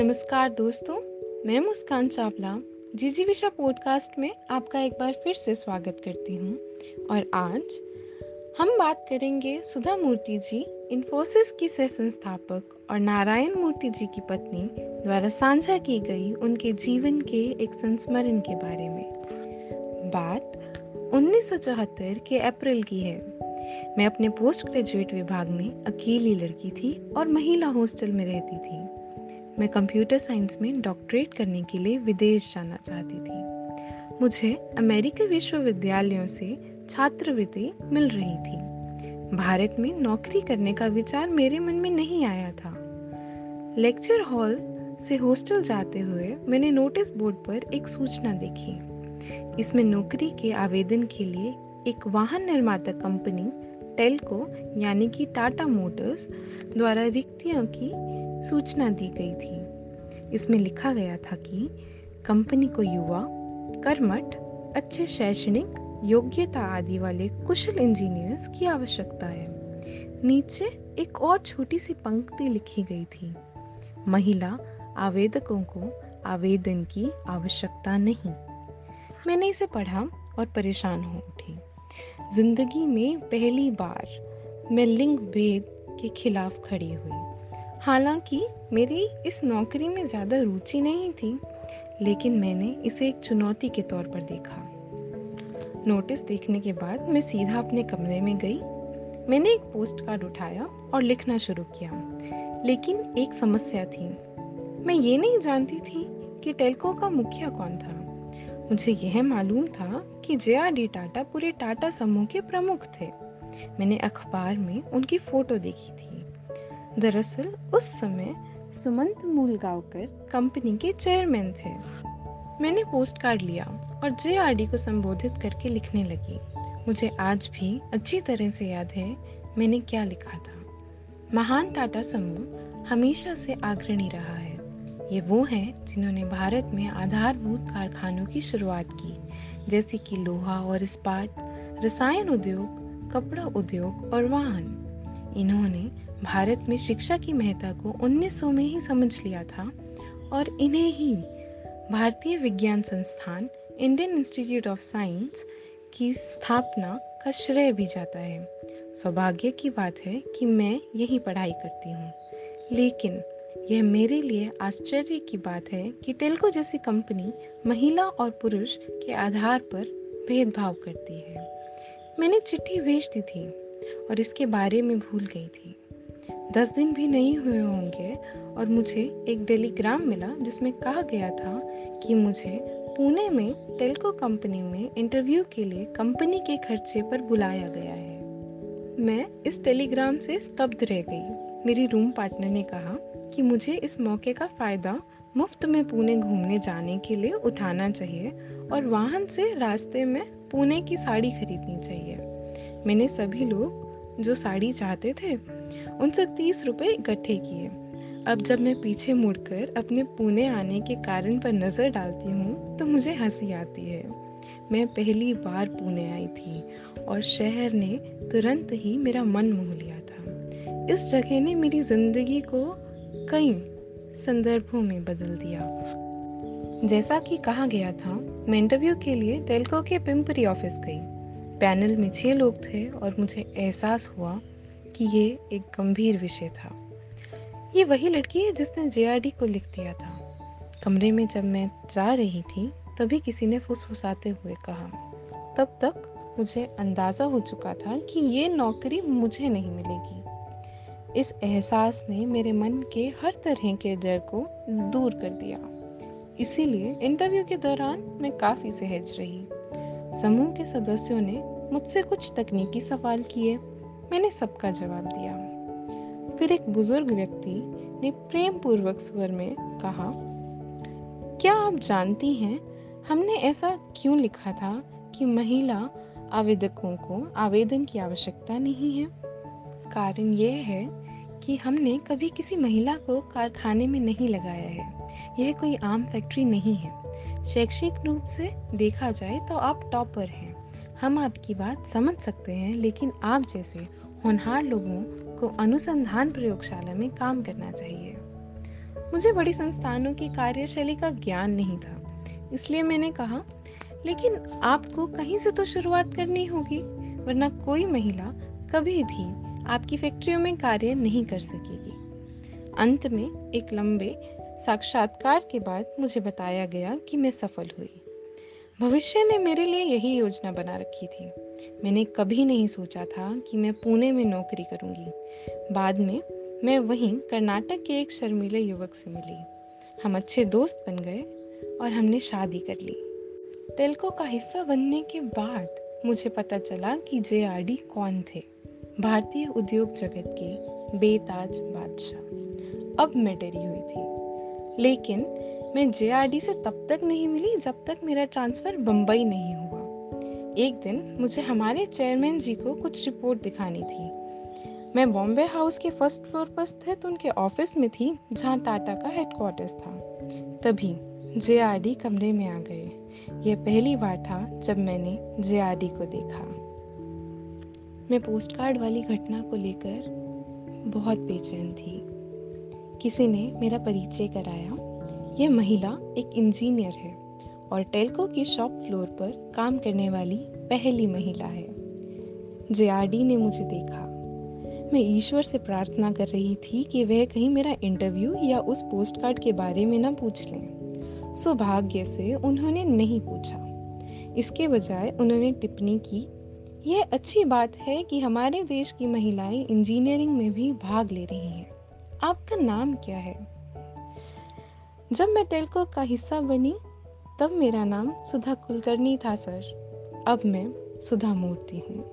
नमस्कार दोस्तों, मैं मुस्कान चावला। जी जी विशा पॉडकास्ट में आपका एक बार फिर से स्वागत करती हूँ। और आज हम बात करेंगे सुधा मूर्ति जी इन्फोसिस की सह संस्थापक और नारायण मूर्ति जी की पत्नी द्वारा साझा की गई उनके जीवन के एक संस्मरण के बारे में। बात 1974 के अप्रैल की है। मैं अपने पोस्ट ग्रेजुएट विभाग में अकेली लड़की थी और महिला हॉस्टल में रहती थी। मैं कंप्यूटर साइंस में डॉक्टरेट करने के लिए विदेश जाना चाहती थी। मुझे अमेरिकी विश्वविद्यालयों से छात्रवृत्ति मिल रही थी। भारत में नौकरी करने का विचार मेरे मन में नहीं आया था। लेक्चर हॉल से हॉस्टल जाते हुए मैंने नोटिस बोर्ड पर एक सूचना देखी। इसमें नौकरी के आवेदन के लिए एक वाहन निर्माता कंपनी, टेलको, यानी कि टाटा मोटर्स, द्वारा रिक्तियों की सूचना दी गई थी। इसमें लिखा गया था कि कंपनी को युवा, कर्मठ, अच्छे शैक्षणिक, योग्यता आदि वाले कुशल इंजीनियर्स की आवश्यकता है। नीचे एक और छोटी सी पंक्ति लिखी गई थी। महिला आवेदकों को आवेदन की आवश्यकता नहीं। मैंने इसे पढ़ा और परेशान हो उठी। ज़िंदगी में पहली बार मैं लिंग भेद के खिलाफ खड़ी हुई। हालाँकि मेरी इस नौकरी में ज़्यादा रुचि नहीं थी, लेकिन मैंने इसे एक चुनौती के तौर पर देखा। नोटिस देखने के बाद मैं सीधा अपने कमरे में गई। मैंने एक पोस्ट कार्ड उठाया और लिखना शुरू किया। लेकिन एक समस्या थी। मैं ये नहीं जानती थी कि टेलको का मुखिया कौन था। मुझे यह मालूम था कि जे आर डी टाटा पूरे टाटा समूह के प्रमुख थे। मैंने अखबार में उनकी फ़ोटो देखी थी। दरअसल, उस समय सुमंत मूलगांवकर कंपनी के चेयरमैन थे। मैंने पोस्ट कार्ड लिया और जे को संबोधित करके लिखने लगी। मुझे आज भी अच्छी तरह से याद है, मैंने क्या लिखा था। महान टाटा समूह हमेशा से अग्रणी रहा है। ये वो हैं जिन्होंने भारत में आधारभूत कारखानों की शुरुआत की, जैसे कि लोहा और इस्पात, रसायन उद्योग, कपड़ा उद्योग और वाहन। इन्होंने भारत में शिक्षा की महत्ता को 1900 में ही समझ लिया था और इन्हें ही भारतीय विज्ञान संस्थान इंडियन इंस्टीट्यूट ऑफ़ साइंस की स्थापना का श्रेय भी जाता है। सौभाग्य की बात है कि मैं यही पढ़ाई करती हूँ। लेकिन यह मेरे लिए आश्चर्य की बात है कि टेल्को जैसी कंपनी महिला और पुरुष के आधार पर भेदभाव करती है। मैंने चिट्ठी भेज दी थी और इसके बारे में भूल गई थी। दस दिन भी नहीं हुए होंगे और मुझे एक टेलीग्राम मिला जिसमें कहा गया था कि मुझे पुणे में टेल्को कंपनी में इंटरव्यू के लिए कंपनी के खर्चे पर बुलाया गया है। मैं इस टेलीग्राम से स्तब्ध रह गई। मेरी रूम पार्टनर ने कहा कि मुझे इस मौके का फ़ायदा मुफ़्त में पुणे घूमने जाने के लिए उठाना चाहिए और वाहन से रास्ते में पुणे की साड़ी खरीदनी चाहिए। मैंने सभी लोग जो साड़ी चाहते थे उनसे तीस रुपये इकट्ठे किए। अब जब मैं पीछे मुड़कर अपने पुणे आने के कारण पर नज़र डालती हूँ तो मुझे हँसी आती है। मैं पहली बार पुणे आई थी और शहर ने तुरंत ही मेरा मन मोह लिया था। इस जगह ने मेरी ज़िंदगी को कई संदर्भों में बदल दिया। जैसा कि कहा गया था, मैं इंटरव्यू के लिए टेलको के पिंपरी ऑफ़िस गई। पैनल में छः लोग थे और मुझे एहसास हुआ कि ये एक गंभीर विषय था। ये वही लड़की है जिसने जे को लिख दिया था। कमरे में जब मैं जा रही थी, तभी किसी ने फुसफुसाते हुए कहा, तब तक मुझे अंदाज़ा हो चुका था कि ये नौकरी मुझे नहीं मिलेगी। इस एहसास ने मेरे मन के हर तरह के डर को दूर कर दिया। इसीलिए इंटरव्यू के दौरान मैं काफ़ी सहज रही। समूह के सदस्यों ने मुझसे कुछ तकनीकी सवाल किए मैंने सबका जवाब दिया। फिर एक बुज़ुर्ग व्यक्ति ने प्रेम पूर्वक स्वर में कहा, क्या आप जानती हैं, हमने ऐसा क्यों लिखा था कि महिला आवेदकों को आवेदन की आवश्यकता नहीं है? कारण यह है कि हमने कभी किसी महिला को कारखाने में नहीं लगाया है। यह कोई आम फैक्ट्री नहीं है। शैक्षिक रूप से देखा जाए तो आप टॉपर हैं। हम आपकी बात समझ सकते हैं, लेकिन आप जैसे होनहार लोगों को अनुसंधान प्रयोगशाला में काम करना चाहिए। मुझे बड़ी संस्थानों की कार्यशैली का ज्ञान नहीं था, इसलिए मैंने कहा, लेकिन आपको कहीं से तो शुरुआत करनी होगी, वरना कोई महिला कभी भी आपकी फैक्ट्रियों में कार्य नहीं कर सकेगी। अंत में एक लंबे साक्षात्कार के बाद मुझे बताया गया कि मैं सफल हुई। भविष्य ने मेरे लिए यही योजना बना रखी थी। मैंने कभी नहीं सोचा था कि मैं पुणे में नौकरी करूँगी। बाद में मैं वहीं कर्नाटक के एक शर्मीले युवक से मिली। हम अच्छे दोस्त बन गए और हमने शादी कर ली। तेलको का हिस्सा बनने के बाद मुझे पता चला कि जे आर डी कौन थे। भारतीय उद्योग जगत के बेताज बादशाह। अब मैं डरी हुई थी। लेकिन मैं जेआरडी से तब तक नहीं मिली जब तक मेरा ट्रांसफ़र बम्बई नहीं हुआ एक दिन मुझे हमारे चेयरमैन जी को कुछ रिपोर्ट दिखानी थी। मैं बॉम्बे हाउस के फ़र्स्ट फ्लोर पर स्थित उनके ऑफ़िस में थी, जहाँ टाटा का हेडक्वार्टर्स था। तभी जे कमरे में आ गए। यह पहली बार था जब मैंने जे को देखा। मैं पोस्ट कार्ड वाली घटना को लेकर बहुत बेचैन थी। किसी ने मेरा परिचय कराया। यह महिला एक इंजीनियर है। और टेल्को की शॉप फ्लोर पर काम करने वाली पहली महिला है। जेआरडी ने मुझे देखा। मैं ईश्वर से प्रार्थना कर रही थी कि वह कहीं मेरा इंटरव्यू या उस पोस्ट कार्ड के बारे में ना पूछ लें। सौभाग्य से उन्होंने नहीं पूछा। इसके बजाय उन्होंने टिप्पणी की, यह अच्छी बात है कि हमारे देश की महिलाएँ इंजीनियरिंग में भी भाग ले रही हैं। आपका नाम क्या है? जब मैं टेल्को का हिस्सा बनी तब मेरा नाम सुधा कुलकर्णी था, सर। अब मैं सुधा मूर्ति हूँ।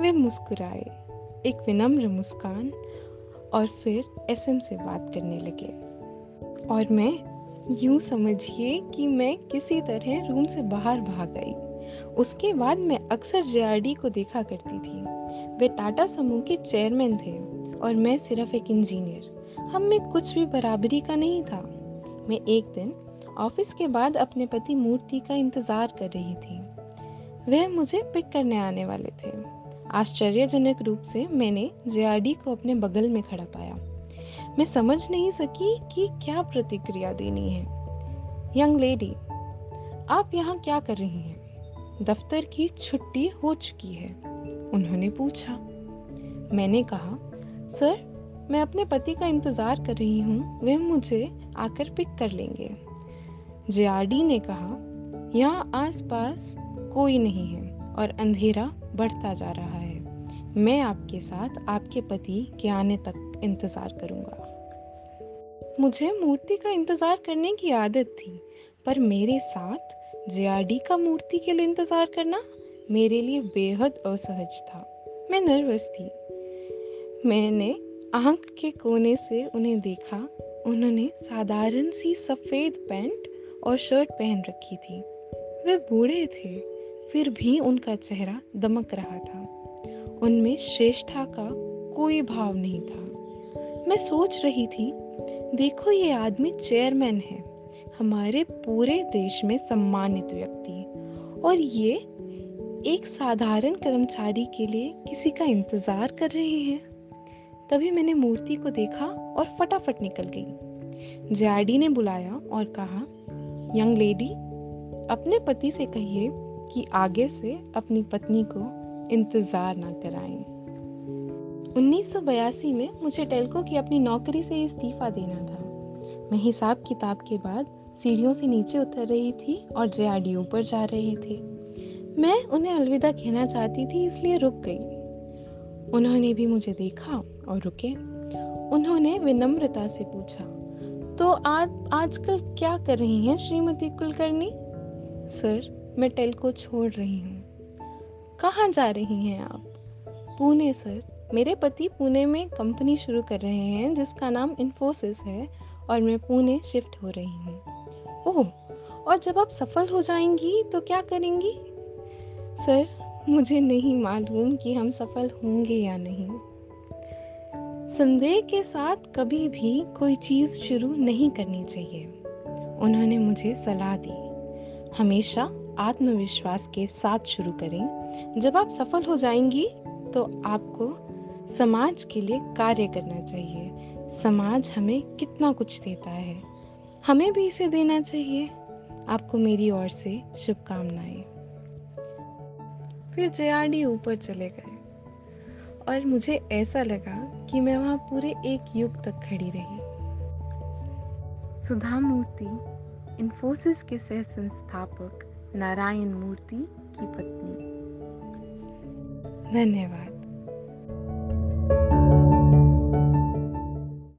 वे मुस्कुराए, एक विनम्र मुस्कान और फिर एसएम से बात करने लगे। और मैं यूँ समझिए कि मैं किसी तरह रूम से बाहर भाग गई। उसके बाद मैं अक्सर जेआरडी को देखा करती थी। वे टाटा समूह के चेयरमैन थे और मैं सिर्फ़ एक इंजीनियर। हम में कुछ भी बराबरी का नहीं था। मैं एक दिन ऑफ़िस के बाद अपने पति मूर्ति का इंतज़ार कर रही थी। वह मुझे पिक करने आने वाले थे। आश्चर्यजनक रूप से मैंने जेआरडी को अपने बगल में खड़ा पाया। मैं समझ नहीं सकी कि क्या प्रतिक्रिया देनी है। यंग लेडी, आप यहाँ क्या कर रही हैं? दफ्तर की छुट्टी हो चुकी है, उन्होंने पूछा। मैंने कहा, सर, मैं अपने पति का इंतज़ार कर रही हूँ, वह मुझे आकर पिक कर लेंगे। जे ने कहा, यहाँ आसपास कोई नहीं है और अंधेरा बढ़ता जा रहा है। मैं आपके साथ आपके पति के आने तक इंतज़ार करूँगा। मुझे मूर्ति का इंतज़ार करने की आदत थी, पर मेरे साथ जे का मूर्ति के लिए इंतज़ार करना मेरे लिए बेहद असहज था। मैं नर्वस थी। मैंने आँख के कोने से उन्हें देखा। उन्होंने साधारण सी सफ़ेद पैंट और शर्ट पहन रखी थी। वे बूढ़े थे, फिर भी उनका चेहरा दमक रहा था। उनमें श्रेष्ठा का कोई भाव नहीं था। मैं सोच रही थी, देखो ये आदमी चेयरमैन है, हमारे पूरे देश में सम्मानित व्यक्ति, और ये एक साधारण कर्मचारी के लिए किसी का इंतज़ार कर रहे हैं। तभी मैंने मूर्ति को देखा और फटाफट निकल गई। जैडी ने बुलाया और कहा यंग लेडी, अपने पति से कहिए कि आगे से अपनी पत्नी को इंतज़ार ना कराएँ। 1982 में मुझे टेल्को की अपनी नौकरी से इस्तीफा देना था। मैं हिसाब किताब के बाद सीढ़ियों से नीचे उतर रही थी और जे ऊपर जा रहे थे। मैं उन्हें अलविदा कहना चाहती थी, इसलिए रुक गई। उन्होंने भी मुझे देखा और रुके। उन्होंने विनम्रता से पूछा तो आज आजकल क्या कर रही हैं श्रीमती कुलकर्णी? सर मैं टेल को छोड़ रही हूँ। कहाँ जा रही हैं आप? पुणे सर। मेरे पति पुणे में कंपनी शुरू कर रहे हैं जिसका नाम इन्फोसिस है और मैं पुणे शिफ्ट हो रही हूँ। ओह और जब आप सफल हो जाएँगी तो क्या करेंगी? सर मुझे नहीं मालूम कि हम सफल होंगे या नहीं। संदेह के साथ कभी भी कोई चीज़ शुरू नहीं करनी चाहिए। उन्होंने मुझे सलाह दी। हमेशा आत्मविश्वास के साथ शुरू करें। जब आप सफल हो जाएँगी तो आपको समाज के लिए कार्य करना चाहिए। समाज हमें कितना कुछ देता है, हमें भी इसे देना चाहिए। आपको मेरी ओर से शुभकामनाएँ। फिर जे ऊपर चले गए। और मुझे ऐसा लगा कि मैं वहाँ पूरे एक युग तक खड़ी रही। सुधा मूर्ति, इन्फोसिस के सह संस्थापक नारायण मूर्ति की पत्नी। धन्यवाद।